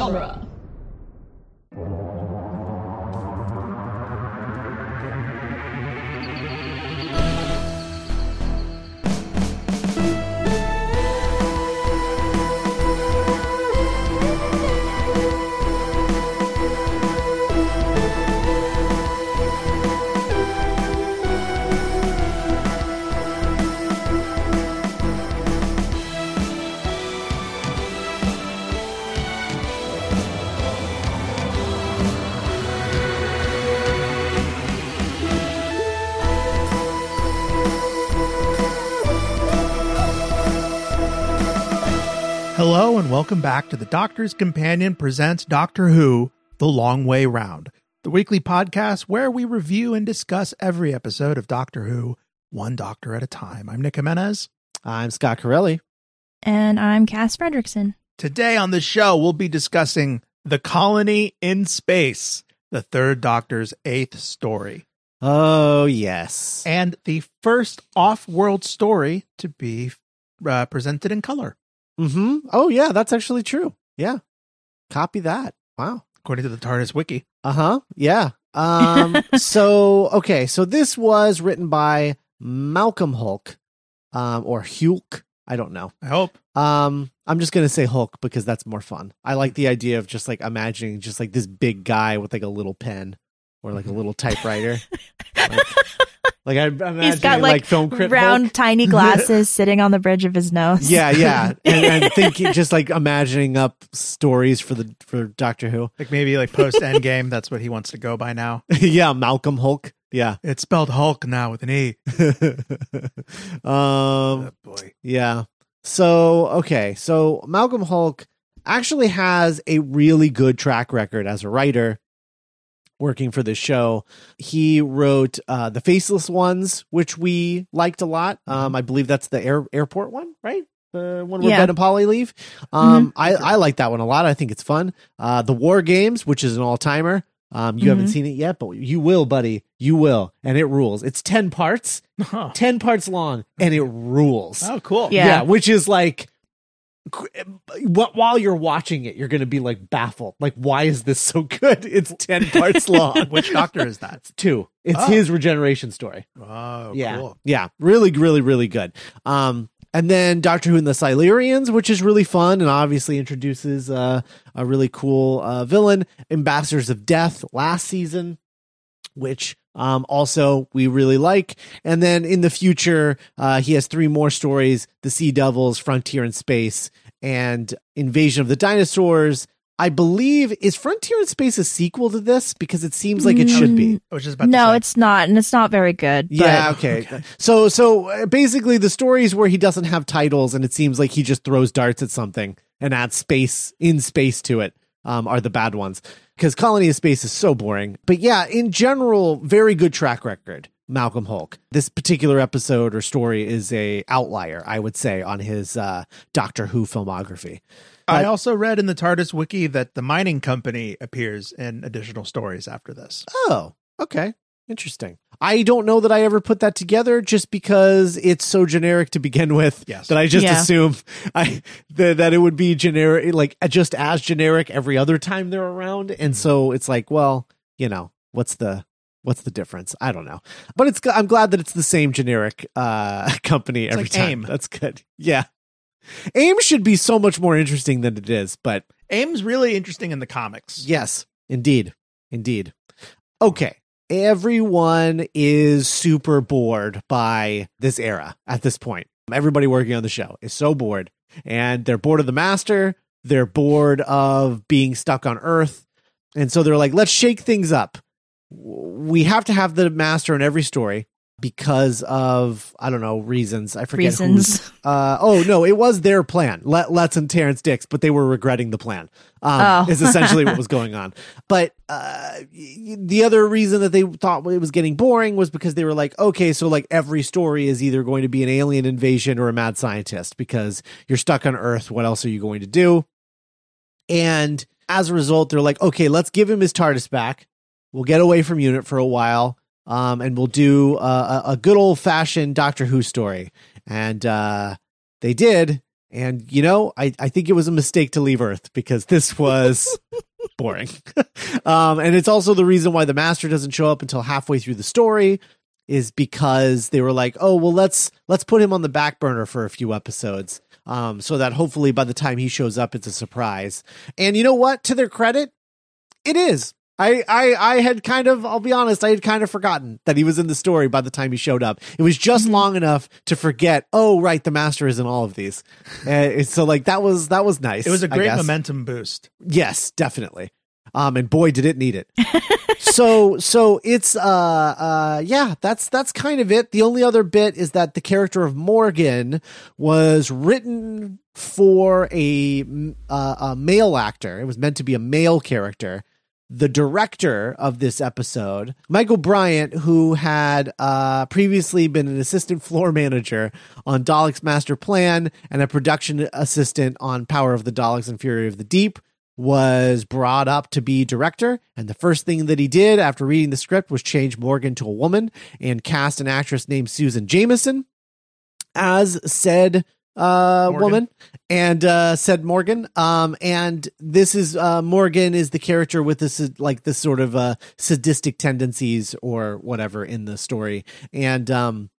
genre. Hello and welcome back to the Doctor's Companion presents Doctor Who The Long Way Round, the weekly podcast where we review and discuss every episode of Doctor Who, one doctor at a time. I'm Nick Jimenez. I'm Scott Corelli. And I'm Cass Fredrickson. Today on the show, we'll be discussing The Colony in Space, the third Doctor's eighth story, Oh, yes. and the first off world story to be uh, presented in color, hmm Oh, yeah, that's actually true. Yeah. Copy that. Wow. according to the TARDIS Wiki. Uh huh. Yeah. Um, so, okay. So this was written by Malcolm Hulk, um, or Hulk. I don't know. I hope. Um, I'm just going to say Hulk because that's more fun. I like the idea of just like imagining just like this big guy with like a little pen or like a little typewriter. like, like I imagine He's got like, like, film crit round, Hulk. tiny glasses sitting on the bridge of his nose. Yeah, yeah, and, and thinking just like imagining up stories for the for Doctor Who. Like maybe like post Endgame, that's what he wants to go by now. yeah, Malcolm Hulk. Yeah. It's spelled Hulk now with an E. um. Oh, boy. Yeah. So okay. So Malcolm Hulke actually has a really good track record as a writer. Working for this show, he wrote uh, the Faceless Ones, which we liked a lot. Um, I believe that's the air, airport one, right? The one where Yeah. Ben and Polly leave. Um, I, I like that one a lot. I think it's fun. Uh, the War Games, which is an all timer. Um, you haven't Mhm. seen it yet, but you will, buddy. You will, and it rules. It's ten parts, Huh. ten parts long, and it rules. Oh, cool. Yeah. which is like qu- wh- while you're watching it, you're going to be like baffled. Like, why is this so good? It's 10 parts long. Which doctor is that? It's two. It's Oh. his regeneration story. Oh, yeah. cool. Yeah. Really, really, really good. Um, and then Doctor Who and the Silurians, which is really fun and obviously introduces uh, a really cool uh, villain, Ambassadors of Death last season, which um, also we really like. And then in the future, uh, he has three more stories The Sea Devils, Frontier in Space, and Invasion of the Dinosaurs. I believe is Frontier in Space a sequel to this because it seems like it should be. Mm, I was just about No, it's not, and it's not very good. but- Yeah, okay. So so uh, basically the stories where he doesn't have titles and it seems like he just throws darts at something and adds space in space to it um, are the bad ones because Colony of Space is so boring. But yeah, in general, very good track record. Malcolm Hulke. This particular episode or story is a outlier, I would say, on his uh, Doctor Who filmography. I also read in the TARDIS wiki that the mining company appears in additional stories after this. Oh, okay. Interesting. I don't know that I ever put that together just because it's so generic to begin with Yes. that I just Yeah. assume I that, that it would be generic like just as generic every other time they're around and so it's like, well, you know, what's the what's the difference? I don't know. But it's I'm glad that it's the same generic uh company every like time. AIM. That's good. Yeah. AIM should be so much more interesting than it is, but AIM's really interesting in the comics. Yes, indeed. Indeed. Okay. Everyone is super bored by this era at this point. Everybody working on the show is so bored. And they're bored of the master. They're bored of being stuck on Earth. And so they're like, let's shake things up. We have to have the master in every story because of, I don't know, reasons. I forget Reasons. uh, oh no, it was their plan. Let Let's and Terrance Dicks, but they were regretting the plan. Um, Oh. is essentially what was going on. But uh, the other reason that they thought it was getting boring was because they were like, okay, so like every story is either going to be an alien invasion or a mad scientist because you're stuck on Earth. What else are you going to do? And as a result, they're like, okay, let's give him his TARDIS back. We'll get away from Unit for a while. Um, and we'll do uh, a, a good old fashioned Doctor Who story. And uh, they did. And you know, I, I think it was a mistake to leave Earth because this was boring. um, and it's also the reason why the master doesn't show up until halfway through the story is because they were like, oh well, let's let's put him on the back burner for a few episodes, um, so that hopefully by the time he shows up, it's a surprise. And you know what? To their credit, it is. I, I, I had kind of, I'll be honest, I had kind of forgotten that he was in the story by the time he showed up. It was just Mhm. long enough to forget, oh, right, the master is in all of these. Uh, so like that was, that was nice. It was a great momentum boost. Yes, definitely. Um, and boy, did it need it. so, so it's, uh, uh, yeah, that's, that's kind of it. The only other bit is that the character of Morgan was written for a, uh, a male actor. It was meant to be a male character. The director of this episode, Michael Briant, who had uh, previously been an assistant floor manager on Dalek's Master Plan and a production assistant on Power of the Daleks and Fury of the Deep, was brought up to be director. And the first thing that he did after reading the script was change Morgan to a woman and cast an actress named Susan Jameson as said uh Morgan. woman and uh said Morgan. Um and this is uh Morgan is the character with this like this sort of uh sadistic tendencies or whatever in the story. And um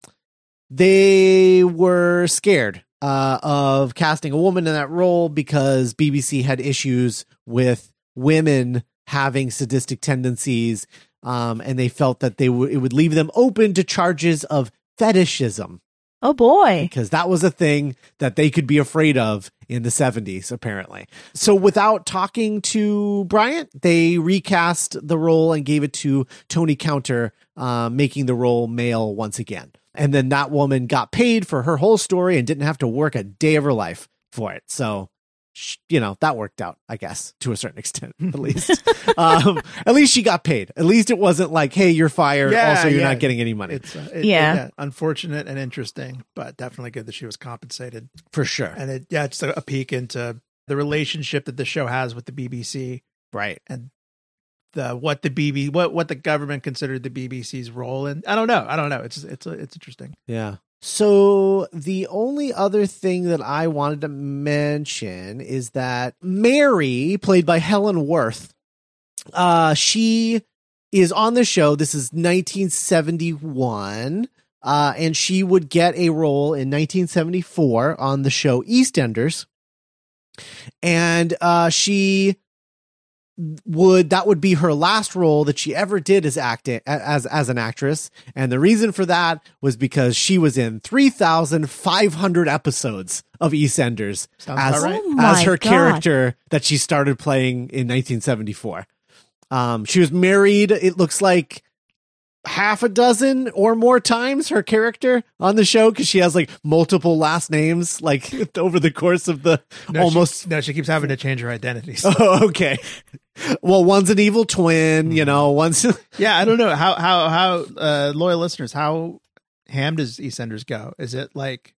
they were scared uh, of casting a woman in that role because BBC had issues with women having sadistic tendencies, um, and they felt that they w- it would leave them open to charges of fetishism Oh boy. because that was a thing that they could be afraid of in the 70s apparently. So without talking to Briant they recast the role and gave it to Tony Caunter uh, making the role male once again. And then that woman got paid for her whole story and didn't have to work a day of her life for it. So you know that worked out i guess to a certain extent at least um, at least she got paid at least it wasn't like hey you're fired Yeah, also you're yeah. not getting any money It's uh, it- Yeah. unfortunate and interesting, but definitely good that she was compensated. for sure And it yeah, it's a, a peek into the relationship that the show has with the BBC right and the what the BB what what the government considered the BBC's role and I don't know I don't know it's it's it's interesting Yeah. So the only other thing that I wanted to mention is that Mary, played by Helen Worth, uh, she is on the show. This is 1971. Uh, and she would get a role in 1974 on the show EastEnders. And uh, she would that would be her last role that she ever did as acting as as an actress. And the reason for that was because she was in 3500 episodes of EastEnders sounds as, right. Oh as my her God. character that she started playing in 1974 um she was married it looks like half a dozen or more times her character on the show because she has like multiple last names like over the course of the No, she- almost no she keeps having to change her identity Oh, okay. Well, one's an evil twin, you know, one's yeah I don't know. How how how uh loyal listeners how ham does EastEnders go? Is it like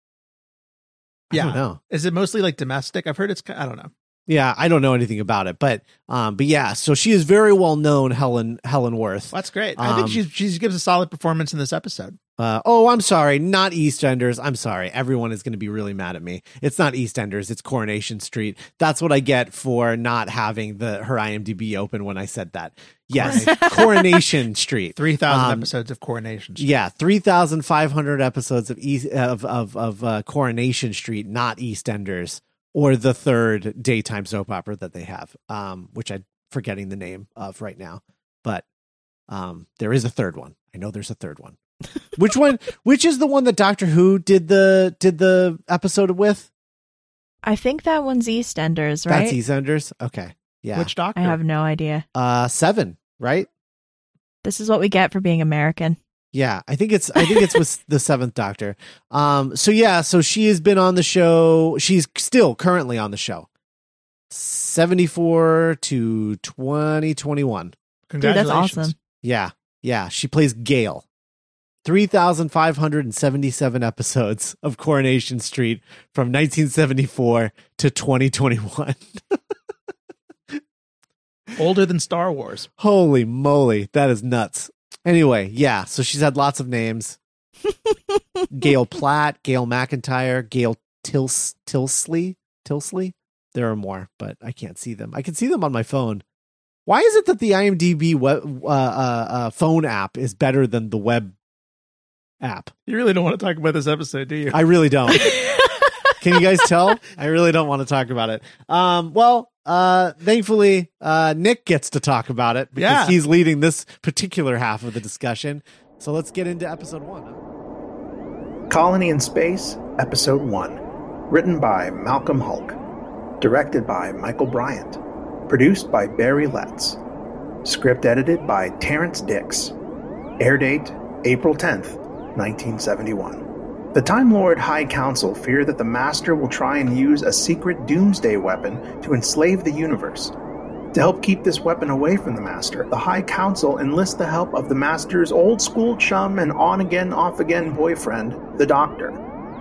I don't yeah. know. is it mostly like domestic? I've heard it's I don't know Yeah, I don't know anything about it, but um but yeah, so she is very well known Helen Helen Worth. That's great I think Um, she she gives a solid performance in this episode Uh oh, I'm sorry, not EastEnders. I'm sorry. Everyone is going to be really mad at me. It's not EastEnders, it's Coronation Street. That's what I get for not having the her IMDb open when I said that. Yes, Coronation Street. three thousand Um, episodes of Coronation Street. Yeah, three thousand five hundred episodes of East, of of of uh, Coronation Street, not EastEnders, or the third daytime soap opera that they have, um, which I'm forgetting the name of right now. But um, there is a third one. I know there's a third one. which one? Which is the one that Doctor Who did the did the episode with? I think that one's EastEnders, right? That's EastEnders. Okay, yeah, Which doctor? I have no idea. uh, seven, right? This is what we get for being American. Yeah, I think it's I think it's with the seventh Doctor. Um, so yeah, so she has been on the show. She's still currently on the show. Seventy four to twenty twenty one. Dude, that's Congratulations. awesome. Yeah, yeah. She plays Gail. Three thousand five hundred and seventy seven episodes of Coronation Street from nineteen seventy four to twenty twenty one. Older than Star Wars. Holy moly, that is nuts. Anyway, yeah, so she's had lots of names. Gail Platt, Gail McIntyre, Gail Tils Tilsley Tilsley. There are more, but I can't see them. I can see them on my phone. Why is it that the IMDb web, uh, uh, uh, phone app is better than the web app? You really don't want to talk about this episode, do you? I really don't. Can you guys tell? I really don't want to talk about it. Um, well, uh, thankfully, uh, Nick gets to talk about it because Yeah. he's leading this particular half of the discussion. So let's get into episode one. Colony in Space, Episode 1. Written by Malcolm Hulke. Directed by Michael Briant. Produced by Barry Letts. Script edited by Terrance Dicks. Air date April 10th, 1971. The Time Lord High Council fear that the Master will try and use a secret doomsday weapon to enslave the universe. To help keep this weapon away from the Master, the High Council enlists the help of the Master's old school chum and on again, off again boyfriend, the Doctor.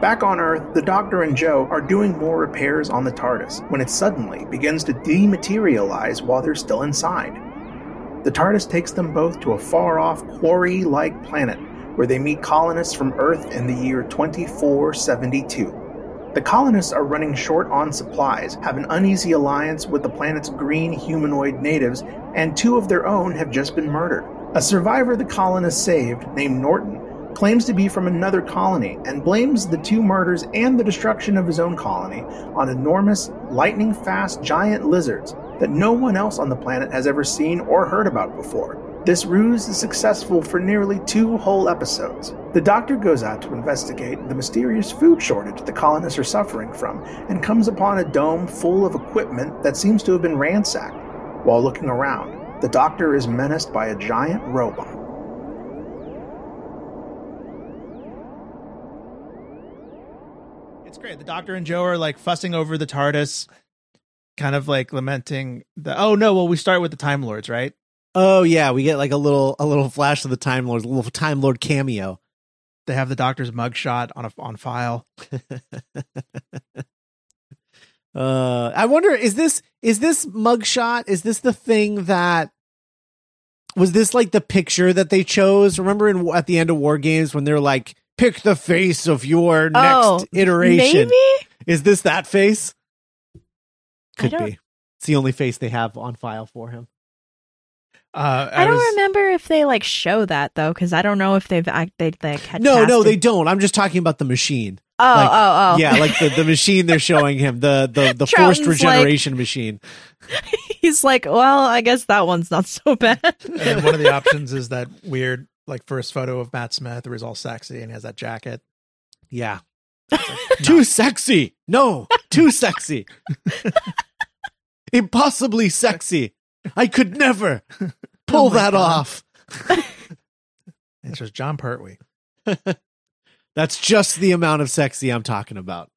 Back on Earth, the Doctor and Jo are doing more repairs on the TARDIS when it suddenly begins to dematerialize while they're still inside. The TARDIS takes them both to a far off quarry like planet where they meet colonists from Earth in the year 2472. The colonists are running short on supplies, have an uneasy alliance with the planet's green humanoid natives, and two of their own have just been murdered. A survivor the colonists saved, named Norton, claims to be from another colony and blames the two murders and the destruction of his own colony on enormous, lightning fast giant lizards that no one else on the planet has ever seen or heard about before. This ruse is successful for nearly two whole episodes. The doctor goes out to investigate the mysterious food shortage the colonists are suffering from and comes upon a dome full of equipment that seems to have been ransacked. While looking around, the doctor is menaced by a giant robot. It's great. The doctor and Jo are like fussing over the TARDIS, kind of like lamenting the. Oh no! Well, we start with the Time Lords, right? Oh yeah, we get like a little a little flash of the Time Lord, a little Time Lord cameo. They have the doctor's mugshot on a on file. Uh, I wonder is this is this mugshot? Is this the thing that was this like the picture that they chose? Remember in at the end of War Games when they're like, pick the face of your next Oh, iteration. Maybe? Is this that face? Could be. It's the only face they have on file for him. Uh, I, don't was- remember if they like show that though, because I don't know if they've act they like had No, no, casted- they don't. I'm just talking about the machine. Oh, like- oh, oh. Yeah, like the, the machine they're showing him, the the, the forced Troughton's like- regeneration machine. He's like, well, I guess that one's not so bad. And one of the options is that weird like first photo of Matt Smith where he's all sexy and he has that jacket. Yeah. too sexy. No, too sexy. Impossibly sexy. I could never pull Oh that God. off. It's just Jon Pertwee. That's just the amount of sexy I'm talking about.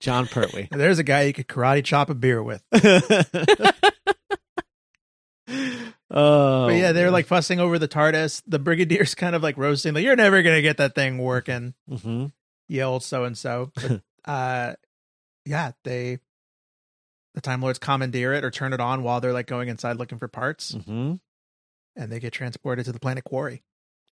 Jon Pertwee. There's a guy you could karate chop a beer with. oh, but yeah, they're like fussing over the TARDIS. The Brigadier's kind of like roasting, like, you're never gonna get that thing working. hmm You old so and so. But uh yeah, they the Time Lords commandeer it or turn it on while they're like going inside looking for parts, hmm and they get transported to the planet Quarry.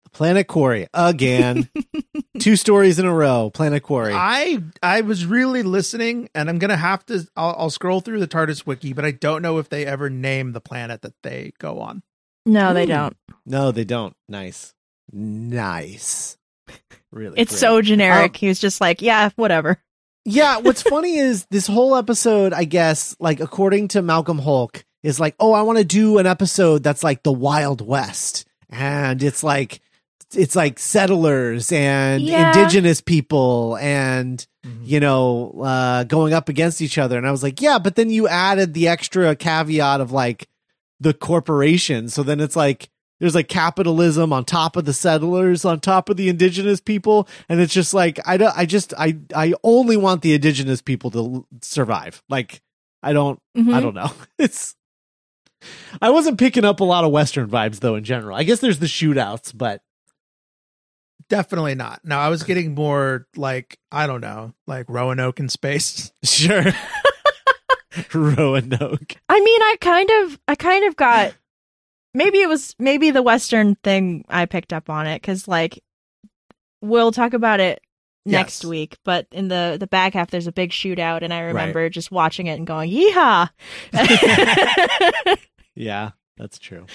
The planet Quarry again. Two stories in a row. Planet Quarry. I I was really listening, and I'm gonna have to. I'll, I'll scroll through the TARDIS wiki, but I don't know if they ever name the planet that they go on. no, they Ooh. don't. no, they don't. Nice, nice. Really, It's great. so generic. Um, he was just like, yeah, whatever. Yeah, what's funny is this whole episode, I guess, like according to Malcolm Hulke, is like, oh, I want to do an episode that's like the Wild West. And it's like it's like settlers and Yeah. indigenous people and Mm-hmm. you know, uh going up against each other. And I was like, yeah, but then you added the extra caveat of like the corporation. So then it's like there's like capitalism on top of the settlers, on top of the indigenous people, and it's just like I don't. I just I I only want the indigenous people to survive. Like I don't. I Mhm. don't know. It's. I wasn't picking up a lot of Western vibes though. In general, I guess there's the shootouts, but Definitely not. No, I was getting more like I don't know, like Roanoke in space. sure. Roanoke. I mean, I kind of, I kind of got. Maybe it was maybe the Western thing I picked up on it because like we'll talk about it next Yes. week, but in the the back half there's a big shootout, and I remember just watching it and going, "Yeehaw!" Yeah, that's true.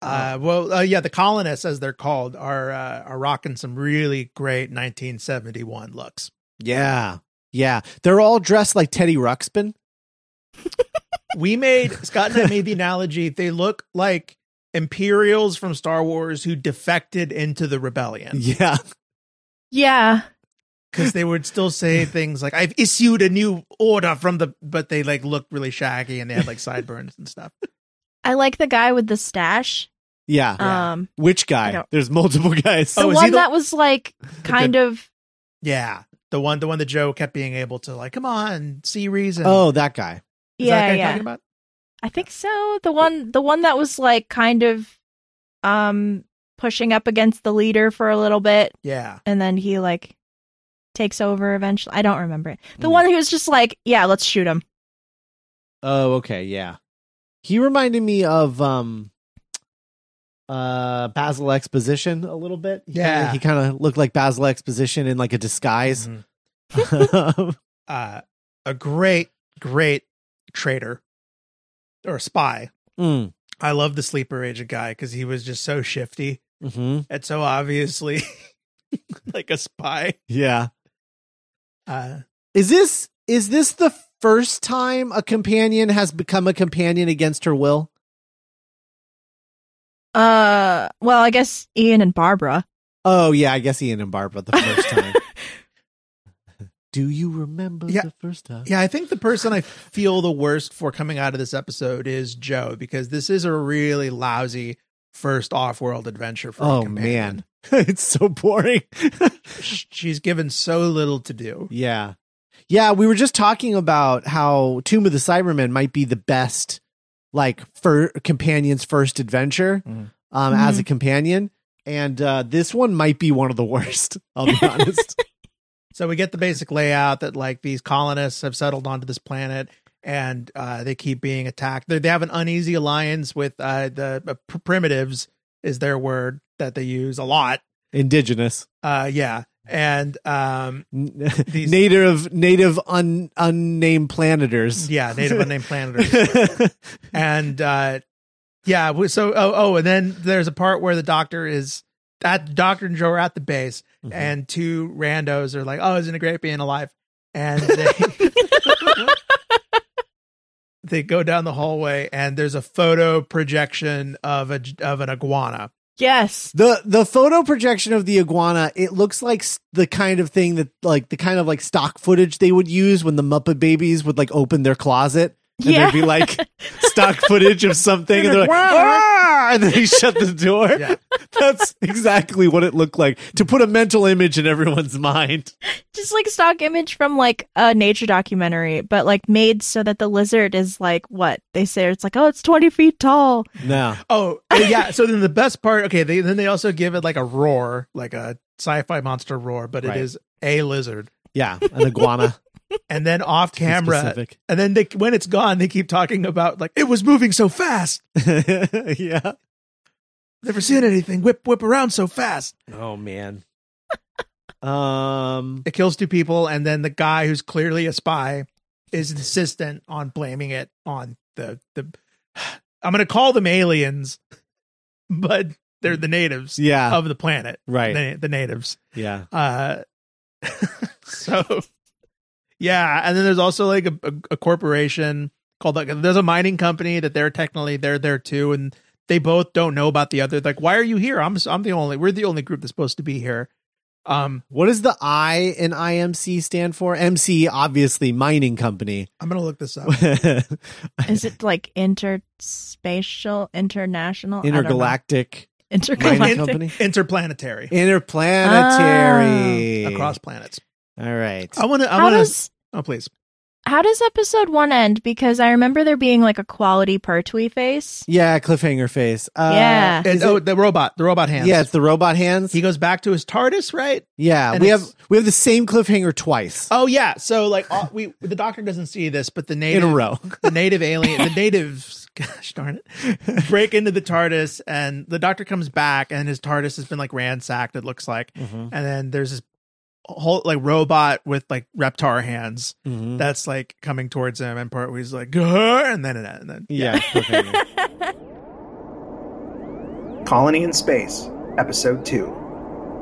Uh, well, uh, yeah, the colonists, as they're called, are uh, are rocking some really great 1971 looks. Yeah, yeah. They're all dressed like Teddy Ruxpin. We made Scott and I made the analogy. They look like Imperials from Star Wars who defected into the rebellion Yeah, yeah, because they would still say things like "I've issued a new order from the," but they like looked really shaggy and they had like sideburns and stuff. I like the guy with the stash. yeah. Yeah. Um, Which guy? There's multiple guys. the Oh, is he one the- that was like kind of Yeah, the one, the one that Jo kept being able to like, come on, see reason. Oh, that guy. Is that yeah, you're yeah. talking about? I think so. The one, the one that was like kind of, um, pushing up against the leader for a little bit, Yeah, and then he like takes over eventually. I don't remember it. The Mm. one who was just like, "Yeah, let's shoot him." Oh, okay, yeah. He reminded me of um uh Basil Exposition a little bit. He Yeah. kinda, he kind of looked like Basil Exposition in like a disguise. Mhm. uh, a great, great traitor or spy. Mm, I love the sleeper agent guy because he was just so shifty mhm. and so obviously like a spy. Yeah. Uh, Is this is this the first time a companion has become a companion against her will? Uh, well, I guess Ian and Barbara. Oh yeah, I guess Ian and Barbara the first time. Do you remember Yeah. the first time? yeah, I think the person I feel the worst for coming out of this episode is Jo because this is a really lousy first off-world adventure for Oh companion. man, it's so boring. She's given so little to do. yeah, yeah. We were just talking about how Tomb of the Cybermen might be the best, like for companion's first adventure, Mhm. um, as a companion, and uh, this one might be one of the worst. I'll be honest. So we get the basic layout that like these colonists have settled onto this planet and uh, they keep being attacked. They, they have an uneasy alliance with uh, the uh, pr- primitives is their word that they use a lot. Indigenous, Uh, yeah, and um, These- native, native, un, unnamed planeters. yeah, native unnamed planeters. and uh, yeah, so oh oh, and then there's a part where the doctor is at Doctor and Jo are at the base, Mhm. and two randos are like, "Oh, isn't it great being alive?" And they they go down the hallway, and there's a photo projection of a of an iguana. Yes. The the photo projection of the iguana, it looks like the kind of thing that like the kind of like stock footage they would use when the Muppet Babies would like open their closet and Yeah. there'd be like stock footage of something and they're like "Ah!" And then they shut the door. Yeah. That's exactly what it looked like to put a mental image in everyone's mind. Just like stock image from like a nature documentary, but like made so that the lizard is like what they say. It's like, oh, it's 20 feet tall. No. Oh yeah. So then the best part, okay, they then they also give it like a roar, like a sci-fi monster roar, but Right. it is a lizard. Yeah, an iguana. And then off camera and then they when it's gone, they keep talking about like it was moving so fast. yeah. Never seen anything whip whip around so fast. Oh man. Um It kills two people, and then the guy who's clearly a spy is insistent on blaming it on the the. I'm gonna call them aliens, but they're the natives yeah. of the planet, right. the, the natives. Yeah. Uh, so yeah, and then there's also like a, a, a corporation called like there's a mining company that they're technically they're there too, and they both don't know about the other. Like, why are you here? I'm I'm the only we're the only group that's supposed to be here. Um, What does the I in IMC stand for? MC, obviously, mining company. I'm gonna look this up. Is it like interspatial, international, I don't know. Intergalactic, mining intergalactic? company, Interplanetary interplanetary, across planets. All right. I want to. I want to. Does Oh, please. how does episode one end? Because I remember there being like a quality Pertwee face. Yeah, cliffhanger face. Uh, Yeah. And, oh, it- the robot. The robot hands. yeah, it's the robot hands. He goes back to his TARDIS, right? yeah, and we have we have the same cliffhanger twice Oh yeah. So like all, we the doctor doesn't see this, but the in native a row. the native alien, the natives, gosh darn it, break into the TARDIS, and the Doctor comes back, and his TARDIS has been like ransacked. It looks like, Mhm. and then there's this whole like robot with like reptar hands Mhm. that's like coming towards him, and part where he's like, "Grr," and then and then yeah. cliffhanger. Colony in Space, Episode 2.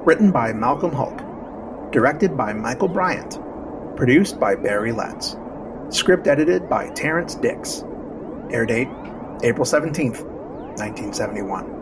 Written by Malcolm Hulke. Directed by Michael Briant. Produced by Barry Letts. Script edited by Terrance Dicks. Air date April 17th, 1971.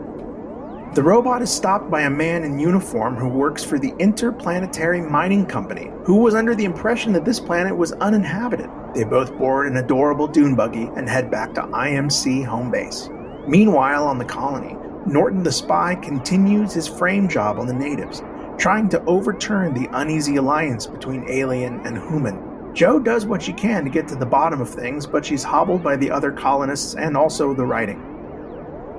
The robot is stopped by a man in uniform who works for the Interplanetary Mining Company, who was under the impression that this planet was uninhabited. They both board an adorable dune buggy and head back to IMC home base. Meanwhile, on the colony, Norton the spy continues his frame job on the natives, trying to overturn the uneasy alliance between alien and human. Jo does what she can to get to the bottom of things, but she's hobbled by the other colonists and also the writing.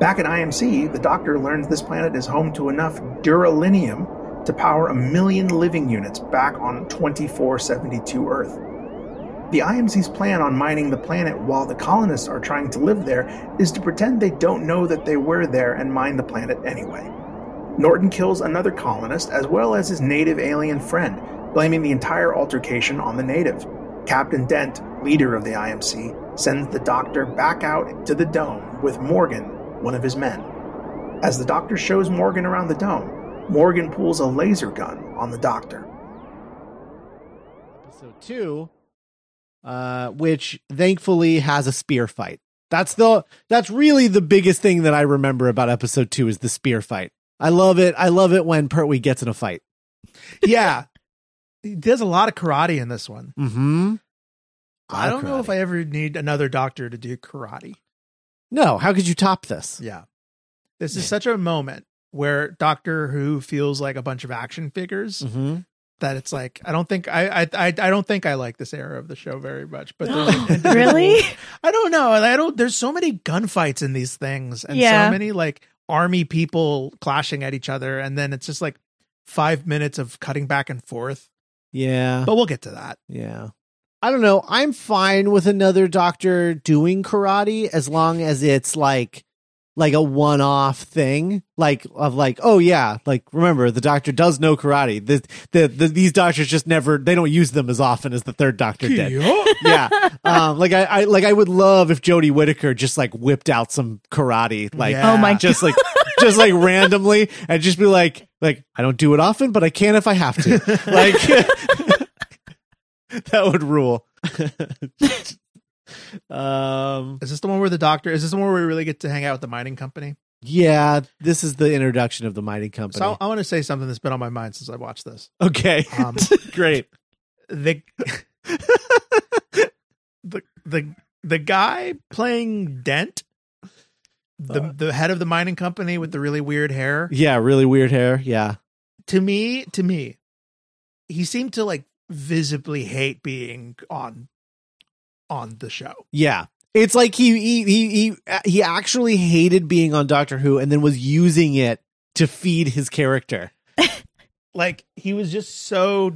Back at IMC, the doctor learns this planet is home to enough duralinium to power a million living units back on 2472 Earth. The IMC's plan on mining the planet while the colonists are trying to live there is to pretend they don't know that they were there and mine the planet anyway. Norton kills another colonist as well as his native alien friend, blaming the entire altercation on the native. Captain Dent, leader of the IMC, sends the doctor back out to the dome with Morgan, one of his men. As the doctor shows Morgan around the dome, Morgan pulls a laser gun on the doctor. episode two, uh, which thankfully has a spear fight. That's the that's really the biggest thing that I remember about episode two is the spear fight. I love it. I love it when Pertwee gets in a fight. yeah. He does a lot of karate in this one. Mm-hmm. I don't know if I ever need another doctor to do karate. No, how could you top this? Yeah. This is such a moment where Doctor Who feels like a bunch of action figures Mm-hmm. that it's like I don't think I I I, I don't think I like this era of the show very much. But there's really? I don't know. I don't there's so many gunfights in these things and Yeah. so many like army people clashing at each other and then it's just like five minutes of cutting back and forth. Yeah. But we'll get to that. Yeah. I don't know. I'm fine with another doctor doing karate as long as it's like like a one-off thing like of like oh yeah like remember the doctor does know karate. The, the, the these doctors just never they don't use them as often as the third doctor did. Yeah. Um like I, I like i would love if jodie whittaker just like whipped out some karate like Yeah. Oh my just like just like randomly and just be like like i don't do it often but i can if i have to. Like that would rule um Is this the one where the doctor is this the one where we really get to hang out with the mining company? yeah this is the introduction of the mining company So I, want to say something that's been on my mind since I watched this. okay Um, great the the the the guy playing Dent, the Uh. the head of the mining company with the really weird hair. yeah really weird hair yeah To me, to me, he seemed to like visibly hate being on on the show. Yeah. It's like he he he he, he actually hated being on Doctor Who and then was using it to feed his character. Like he was just so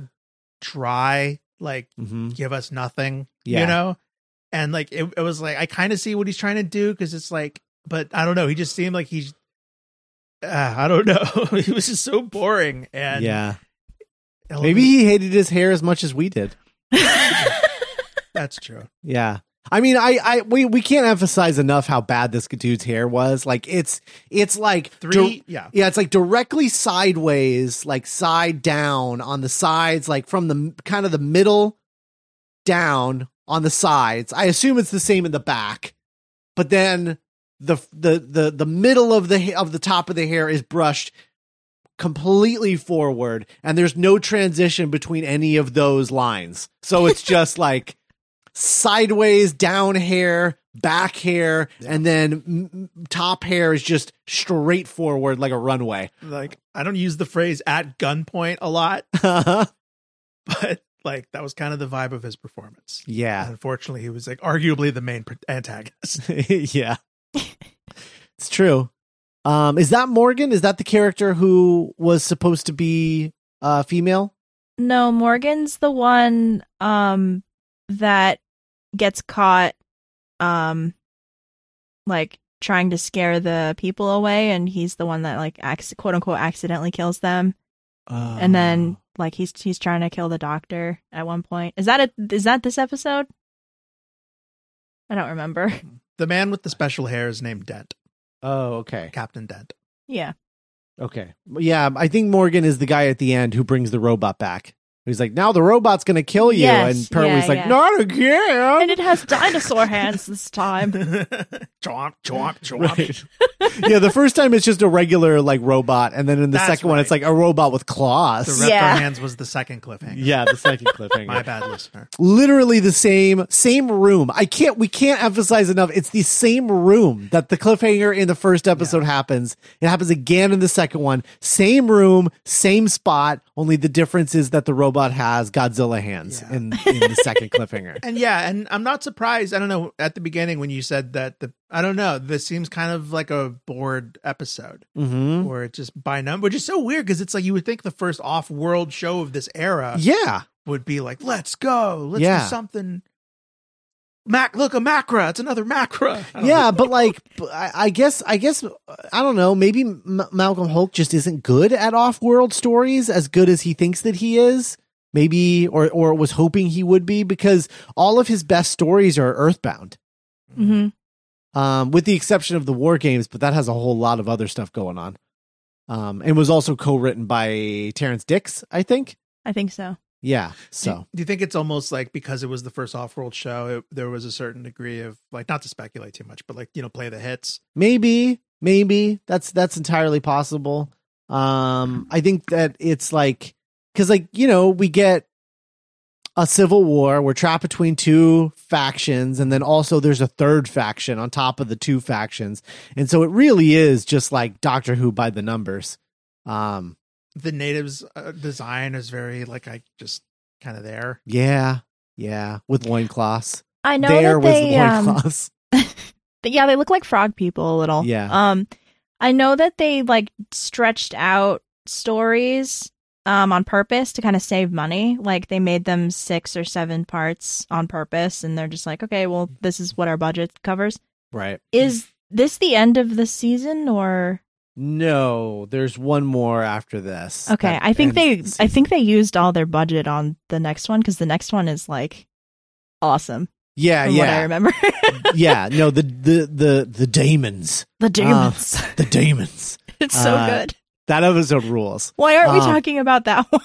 dry. Like Mm-hmm. give us nothing. Yeah. You know, and like it, it was like I kind of see what he's trying to do because it's like, but I don't know. He just seemed like he's. Uh, I don't know. he was just so boring, and yeah. Maybe he hated his hair as much as we did. that's true. Yeah. I mean, I, I, we, we can't emphasize enough how bad this dude's hair was. Like, it's, it's like Three, yeah, Yeah, it's like directly sideways, like side down on the sides, like from the kind of the middle down on the sides. I assume it's the same in the back, but then the the the the middle of the of the top of the hair is brushed completely forward, and there's no transition between any of those lines. So it's just like sideways down hair, back hair, and then top hair is just straight forward like a runway. like I don't use the phrase "at gunpoint" a lot, uh-huh. but like that was kind of the vibe of his performance. yeah. Unfortunately, he was like arguably the main antagonist. yeah. it's true. Um, is that Morgan? Is that the character who was supposed to be uh female? No, Morgan's the one um that gets caught um like trying to scare the people away and he's the one that like acc- quote unquote accidentally kills them and then like he's he's trying to kill the doctor at one point. Is that a, is that this episode? I don't remember. The man with the special hair is named Dent, Oh, okay. Captain Dent. Yeah. Okay. Yeah, I think Morgan is the guy at the end who brings the robot back. He's like, now the robot's going to kill you. Yes, and Pertwee's yeah, like, yeah. not again. And it has dinosaur hands this time. chomp, chomp, chomp. Right. yeah, the first time it's just a regular like robot, and then in the That's second one it's like a robot with claws. The Reptar Yeah. hands was the second cliffhanger. yeah, the second cliffhanger. My bad, listener. Literally the same same room. I can't we can't emphasize enough. It's the same room that the cliffhanger in the first episode happens. It happens again in the second one. Same room, same spot. Only the difference is that the robot has Godzilla hands Yeah. in, in the second cliffhanger. And yeah, and I'm not surprised. I don't know at the beginning when you said that the I don't know. This seems kind of like a bored episode, hmm or it just by number, which is so weird because it's like you would think the first off-world show of this era Yeah. would be like, "Let's go, let's Yeah. do something." Mac, look a macra. It's another macra. Yeah, know. but like, I guess, I guess, I don't know. Maybe M- Malcolm Hulke just isn't good at off-world stories as good as he thinks that he is. Maybe, or or was hoping he would be, because all of his best stories are Earthbound, hmm um, with the exception of the War Games. But that has a whole lot of other stuff going on, um, and was also co-written by Terrance Dicks, I think. I think so. Yeah. Do So do you think it's almost like because it was the first off-world show, it, there was a certain degree of like not to speculate too much, but like you know, play the hits. maybe maybe that's that's entirely possible um i think that it's like because like you know we get a civil war. We're trapped between two factions and then also there's a third faction on top of the two factions. And so it really is just like doctor who by the numbers. Um The natives' uh, design is very like I just kind of there. yeah. Yeah. With loincloths. I know there that was they um, loincloths. Yeah, they look like frog people a little. Yeah. Um I know that they like stretched out stories um on purpose to kind of save money. Like they made them 6 or 7 parts on purpose and they're just like, "Okay, well, this is what our budget covers." right Is this the end of the season or no there's one more after this Okay, I think they the I think they used all their budget on the next one cuz the next one is like awesome yeah from yeah what I remember. yeah, no, the the the the demons, the demons. the demons. it's so uh, good. That episode rules Why aren't we um, talking about that one?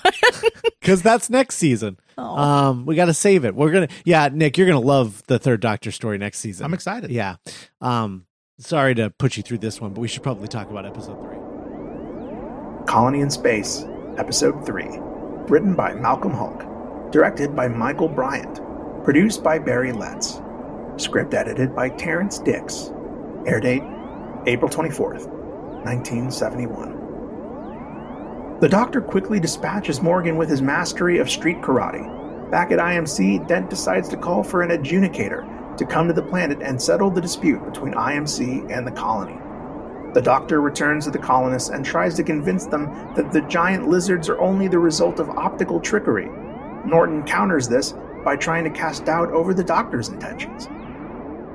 because that's next season. oh. Um, we got to save it. We're gonna, yeah, Nick, you're gonna love the third Doctor story next season. I'm excited. Yeah. Um, sorry to put you through this one, but we should probably talk about episode three. Colony in Space, Episode 3. Written by Malcolm Hulke. Directed by Michael Briant. Produced by Barry Letts. Script edited by Terrance Dicks. Air date April 24th, 1971. The Doctor quickly dispatches Morgan with his mastery of street karate. Back at IMC, Dent decides to call for an adjudicator to come to the planet and settle the dispute between IMC and the colony. The doctor returns to the colonists and tries to convince them that the giant lizards are only the result of optical trickery. Norton counters this by trying to cast doubt over the doctor's intentions.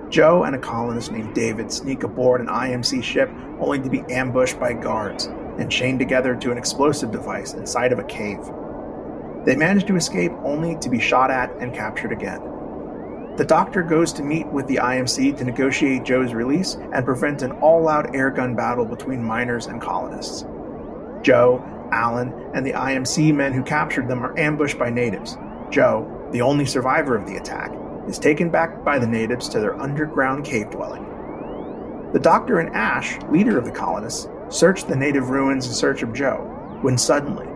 Jo and a colonist named David sneak aboard an IMC ship only to be ambushed by guards and chained together to an explosive device inside of a cave. They manage to escape only to be shot at and captured again. The doctor goes to meet with the IMC to negotiate Jo's release and prevent an all out airgun battle between miners and colonists. Jo, Alan, and the IMC men who captured them are ambushed by natives. Jo, the only survivor of the attack, is taken back by the natives to their underground cave dwelling. The doctor and Ash, leader of the colonists, search the native ruins in search of Jo, when suddenly,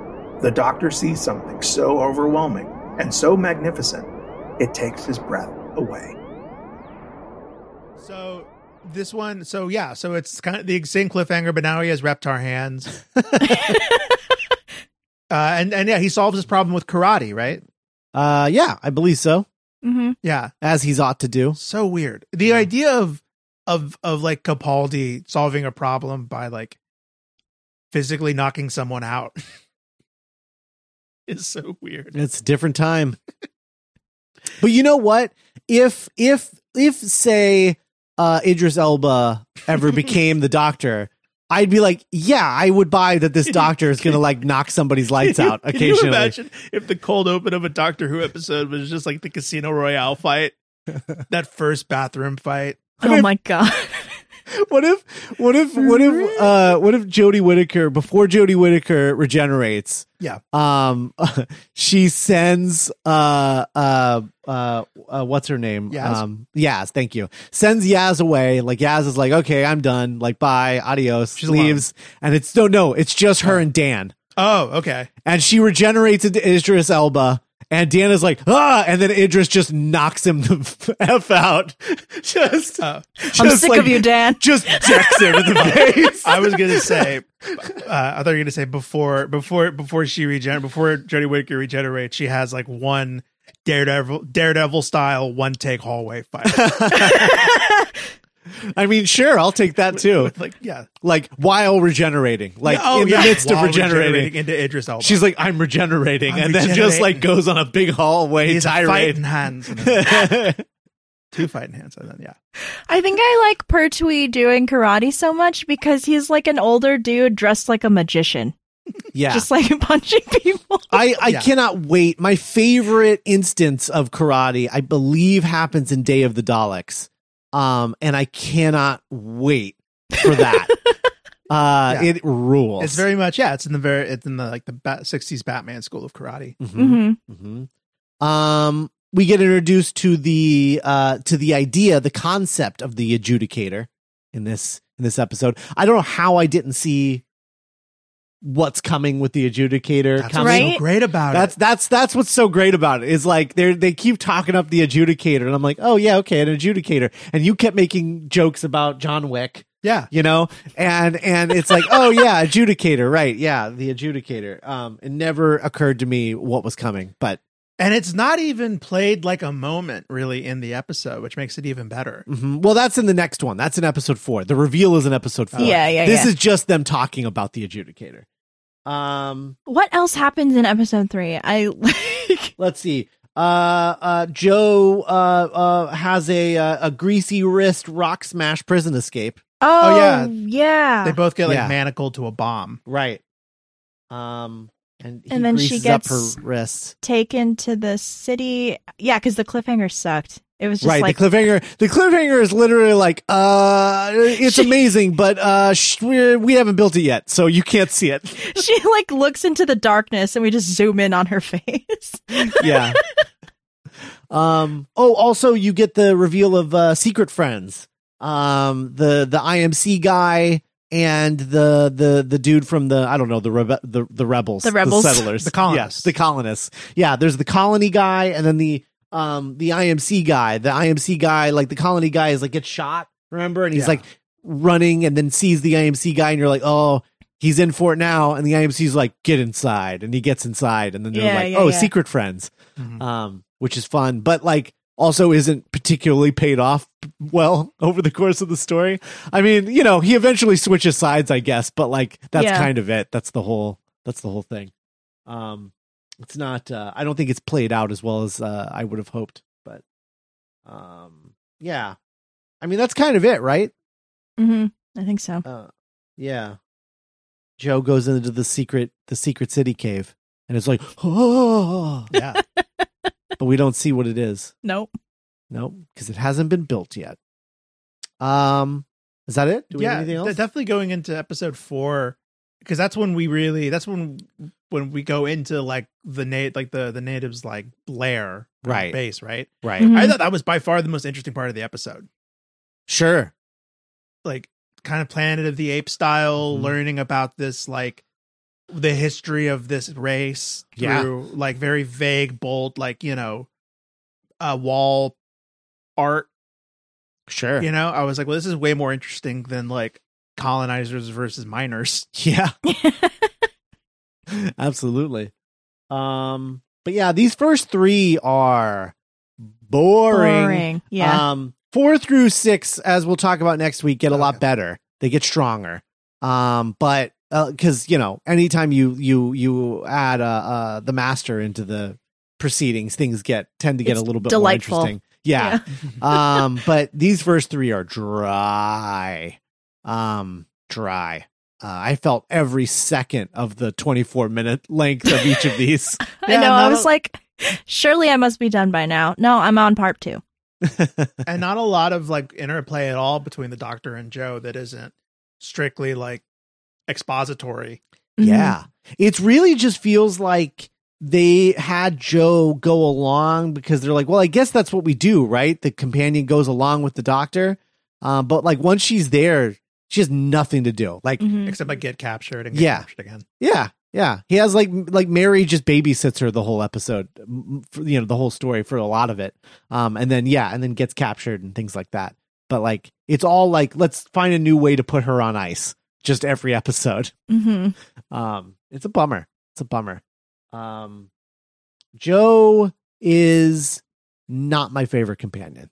the doctor sees something so overwhelming and so magnificent, it takes his breath away. So this one, so yeah, so it's kind of the same cliffhanger, but now he has Reptar hands. uh, and and yeah, he solves his problem with karate, right? Uh, yeah, I believe so, hmm Yeah, as he's ought to do. so weird. The idea of of of like Capaldi solving a problem by like physically knocking someone out is so weird. It's a different time. but you know what? If if if say uh Idris Elba ever became the doctor, I'd be like, yeah, I would buy that this doctor is gonna like knock somebody's lights out Can you occasionally. imagine if the cold open of a Doctor Who episode was just like the Casino Royale fight, that first bathroom fight? Oh my god. what if what if what if uh what if Jodie Whittaker before Jodie Whittaker regenerates Yeah. um she sends uh uh uh, uh what's her name? Yaz? um Yaz thank you. Sends Yaz away. Like Yaz is like okay I'm done. Like bye adios She leaves. And it's no no it's just her and Dan. Oh, okay. and she regenerates into Idris Elba and Dan is like ah and then Idris just knocks him the f out just, Oh. just I'm sick like, of you, Dan. just decks him in the face I was gonna say, uh, I thought you were gonna say before, before, before she regen, before Jodie Whittaker regenerates, she has like one Daredevil, Daredevil style one take hallway fight. I mean, sure, I'll take that too. like, yeah, Like while regenerating, like oh, in yeah. the midst of While regenerating. into Idris Elba. She's like, I'm regenerating, I'm and then just like goes on a big hallway He's tirade. fighting hands, two fighting hands, and then yeah. I think I like Pertwee doing karate so much because he's like an older dude dressed like a magician, yeah, just like punching people. I, I Yeah. cannot wait. My favorite instance of karate, I believe, happens in Day of the Daleks. Um, and I cannot wait for that. uh, Yeah. it rules. It's very much yeah. It's in the very it's in the like the bat, '60s Batman school of karate. Mhm. hmm hmm Um, we get introduced to the uh to the idea, the concept of the adjudicator in this in this episode. I don't know how I didn't see what's coming with the adjudicator That's coming. what's Right? so great about That's it. that's that's what's so great about it is like they they keep talking up the adjudicator and I'm like oh yeah okay an adjudicator and you kept making jokes about John Wick Yeah, you know and and it's like oh yeah adjudicator right yeah the adjudicator um it never occurred to me what was coming but and it's not even played like a moment really in the episode, which makes it even better. Mhm. Well, that's in the next one. That's in episode four. The reveal is in episode four. Yeah, yeah, This yeah. is just them talking about the adjudicator. Um, What else happens in episode three? I like. let's see. Uh, uh, Jo uh, uh, has a uh, a greasy wrist rock smash prison escape. Oh, yeah. yeah, They both get like Yeah. manacled to a bomb. Right. Um, and he And then she gets- her wrists. Taken to the city. Yeah, because the cliffhanger sucked. It was just Right. like the cliffhanger. The cliffhanger is literally like, uh, it's She- amazing, but uh, sh- we we haven't built it yet, so you can't see it. she like looks into the darkness, and we just zoom in on her face. yeah. Um. Oh, also, you get the reveal of uh, secret friends. Um. The the IMC guy and the the the dude from the I don't know the rebe- the the rebels The rebels. settlers The colonists. yes the colonists yeah there's the colony guy and then the um the IMC guy the IMC guy like the colony guy is like gets shot remember and he's Yeah. like running and then sees the IMC guy and you're like oh he's in for it now and the IMC's like get inside and he gets inside and then they're Yeah, like yeah, oh yeah. secret friends Mhm. um, which is fun, but like also isn't particularly paid off well over the course of the story. I mean, you know, he eventually switches sides, I guess, but like that's Yeah. kind of it. That's the whole. That's the whole thing. Um, it's not. Uh, I don't think it's played out as well as uh, I would have hoped, but um, yeah. I mean, that's kind of it, right? hmm I think so. Uh, yeah. Jo goes into the secret, the secret city cave, and it's like, oh, Yeah, but we don't see what it is. Nope. Nope, because it hasn't been built yet. Um, is that it? Do we yeah. have anything else? definitely going into episode four because that's when we really that's when when we go into like the nat like the the natives like lair Right. base right. right. Mhm. I thought that was by far the most interesting part of the episode. Sure. like kind of Planet of the Apes style, Mhm. learning about this like the history of this race Yeah. through like very vague, bold, like you know, uh, wall art. Sure. You know, I was like, well, this is way more interesting than like colonizers versus miners. Yeah. Absolutely. Um, but yeah, these first three are boring. Boring. Yeah. Um, four through six, as we'll talk about next week, get a lot better. They get stronger. Um, but because you know, anytime you you you add uh, uh the master into the proceedings, things get tend to get It's a little bit delightful. more interesting. Yeah. um, but these first three are dry. Um, dry. Uh, I felt every second of the 24 minute length of each of these. I Yeah, know. I was a- like, surely I must be done by now. No, I'm on part two. and not a lot of like interplay at all between the doctor and Jo that isn't strictly like expository. Mhm. Yeah. It really just feels like they had Jo go along because they're like, well, I guess that's what we do, right? The companion goes along with the doctor. Um, but like once she's there, she has nothing to do. Like, Mhm. Except like get captured and get Yeah. captured again. yeah, yeah. He has like, like Mary just babysits her the whole episode, for, you know, the whole story for a lot of it. Um, and then, yeah, and then gets captured and things like that. But like, it's all like, let's find a new way to put her on ice just every episode. Mhm. Um, it's a bummer. It's a bummer. Um, Jo is not my favorite companion.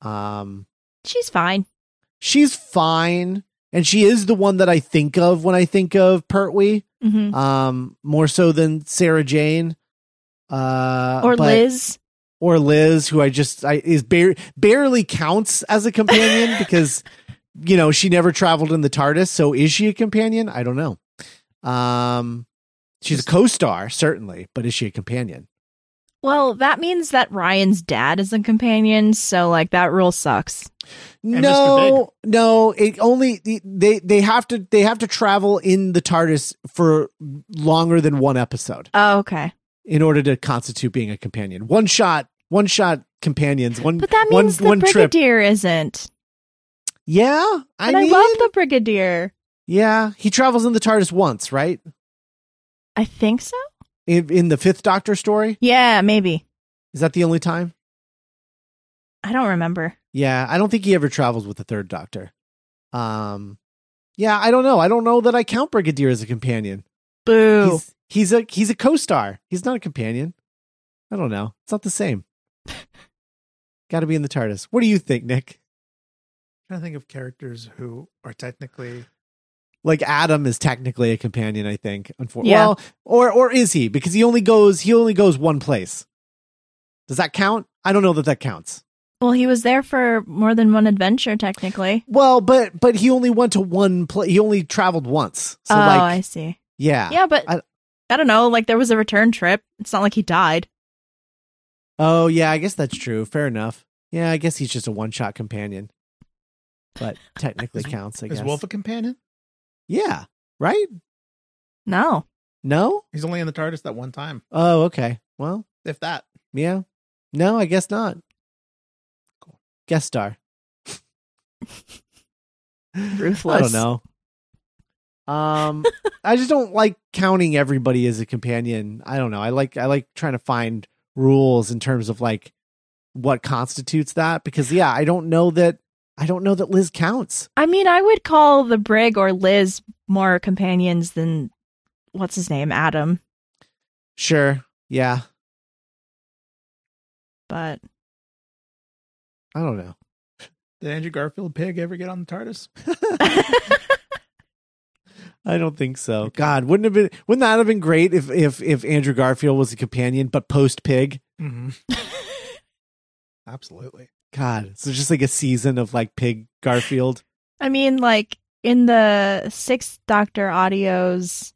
Um, She's fine. she's fine, and she is the one that I think of when I think of Pertwee. hmm Um, more so than Sarah Jane. Uh, Or but- Liz. or Liz, who I just I is bar- barely counts as a companion because you know she never traveled in the TARDIS. So is she a companion? I don't know. Um, she's a co-star certainly, but is she a companion? Well, that means that Ryan's dad is a companion, so like that rule sucks. Mr. No, no. It only they they have to they have to travel in the TARDIS for longer than one episode Oh, okay. in order to constitute being a companion. One shot, one shot companions. One, But that one- means the one trip. Brigadier isn't. Yeah, I And I, mean, love the Brigadier. Yeah, he travels in the TARDIS once, right? I think so. In, in the Fifth Doctor story, Yeah, maybe. is that the only time? I don't remember. Yeah, I don't think he ever travels with the Third Doctor. Um, yeah, I don't know. I don't know that I count Brigadier as a companion. Boo. He's he's a he's a co-star. He's not a companion. I don't know. It's not the same. Got to be in the TARDIS. What do you think, Nick? Trying to think of characters who are technically Like Adam is technically a companion, I think. Unfor- Yeah. Well, or or is he? Because he only goes he only goes one place. Does that count? I don't know that that counts. well, he was there for more than one adventure, technically. Well, but but he only went to one place. He only traveled once. So oh, like, I see. yeah. Yeah, but I- I, don't know. Like there was a return trip. It's not like he died. Oh yeah, I guess that's true. Fair enough. Yeah, I guess he's just a one shot companion. But technically counts. I is guess. Wilf a companion? Yeah. Right. No. No. He's only in the TARDIS that one time, Oh, okay. Well, if that. yeah. No, I guess not. Cool. Guest star. Ruthless. I don't know. Um, I just don't like counting everybody as a companion. I don't know. I like I like trying to find rules in terms of like what constitutes that because yeah, I don't know that I don't know that Liz counts. I mean, I would call the Brig or Liz more companions than what's his name, Adam. Sure. Yeah. But I don't know. Did Andrew Garfield pig ever get on the TARDIS? I don't think so. God, wouldn't have been wouldn't that have been great if if if Andrew Garfield was a companion but post pig? Mm-hmm. Absolutely. God, so just like a season of like pig Garfield. I mean, like in the Sixth Doctor audios,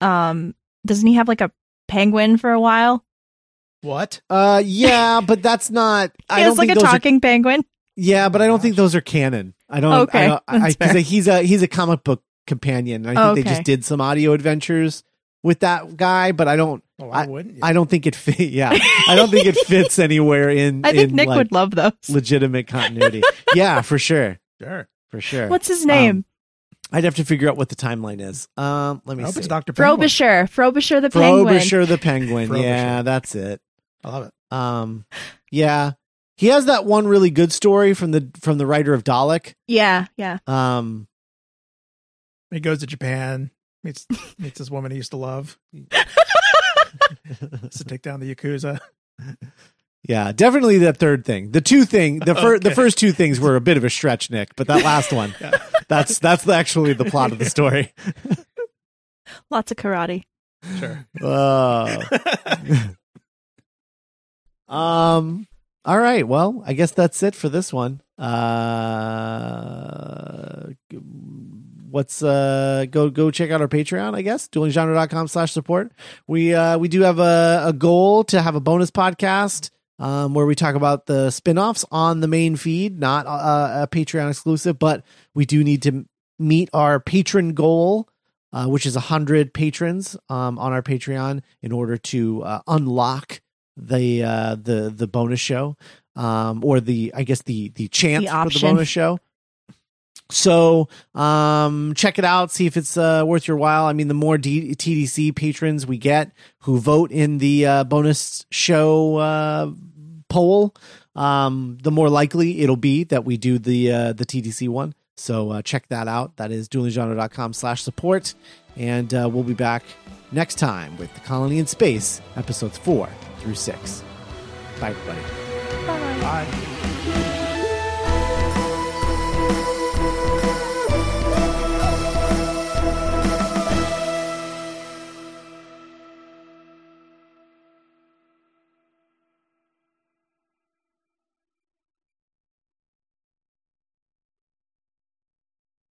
um, doesn't he have like a penguin for a while? What? Uh, yeah, but that's not. He I has don't like think a those are talking penguin. Yeah, but I don't think those are canon. I don't. Okay, I don't, I, that's because fair. he's a he's a comic book companion. and I think they Okay. just did some audio adventures with that guy, but I don't. Well, why wouldn't you? I don't think it fit. Yeah, I don't think it fits anywhere in. I think in, Nick like, would love those. legitimate continuity. yeah, for sure, sure. for sure. What's his name? Um, I'd have to figure out what the timeline is. Um, let I me hope see. it's Dr. Penguin. Frobisher. Frobisher the penguin. Frobisher the penguin. Frobisher. Yeah, that's it. I love it. Um, yeah, he has that one really good story from the from the writer of Dalek. Yeah, yeah. Um, He goes to Japan, meets meets this woman he used to love. Has to take down the Yakuza. Yeah, definitely that third thing. The two thing, the first, the first two things were a bit of a stretch, Nick, but that last one, Yeah. that's that's actually the plot of the story. Lots of karate. Sure. Oh. um. All right. Well, I guess that's it for this one. Uh, what's uh go go check out our Patreon, I guess, duelinggenre.com slash support. We uh we do have a, a goal to have a bonus podcast um where we talk about the spin-offs on the main feed, not uh, a Patreon exclusive, but we do need to meet our patron goal. Uh, which is 100 patrons um, on our Patreon in order to uh, unlock the uh, the the bonus show um, or the I guess the the chance The for the bonus show. So um, check it out, see if it's uh, worth your while. I mean, the more D- TDC patrons we get who vote in the uh, bonus show uh, poll, um, the more likely it'll be that we do the uh, the TDC one. So uh, check that out. That is duelinggenre.com slash support. And uh, we'll be back next time with The Colony in Space, episodes four through six. Bye, everybody. Bye. Bye.